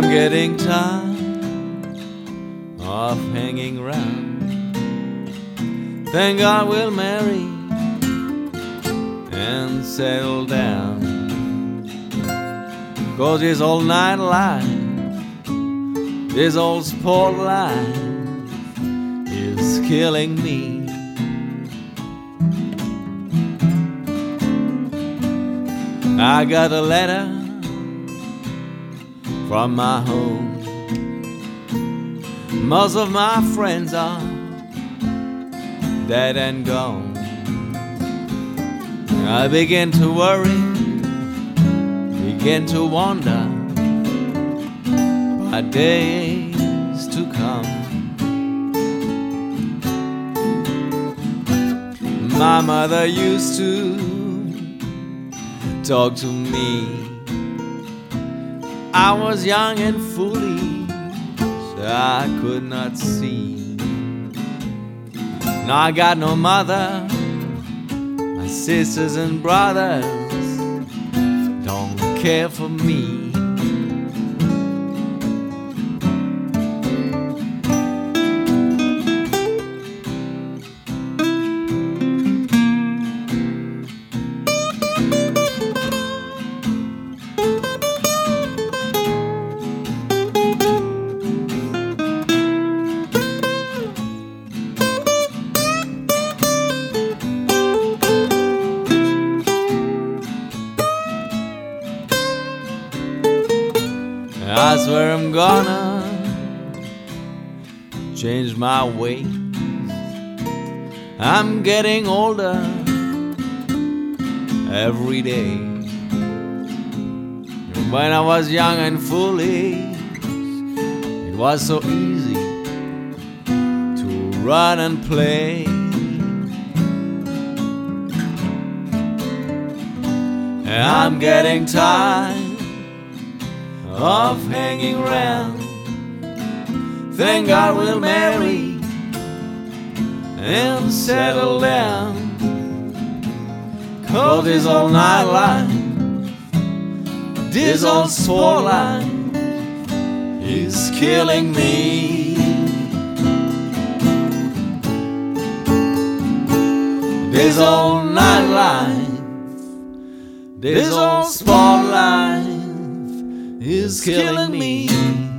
getting tired of hanging around. Thank God we'll marry and settle down. Cause this old night life, this old sport life is killing me. I got a letter from my home. Most of my friends are dead and gone. I begin to worry, begin to wonder about days to come. My mother used to talk to me. I was young and foolish, so I could not see. Now I got no mother, my sisters and brothers don't care for me. I swear I'm gonna change my ways. I'm getting older every day. When I was young and foolish, it was so easy to run and play. I'm getting tired of hanging around. Thank God we'll marry and settle down. Cause this all night life, this old sport life is killing me. This old night life, this old sport life is killing me.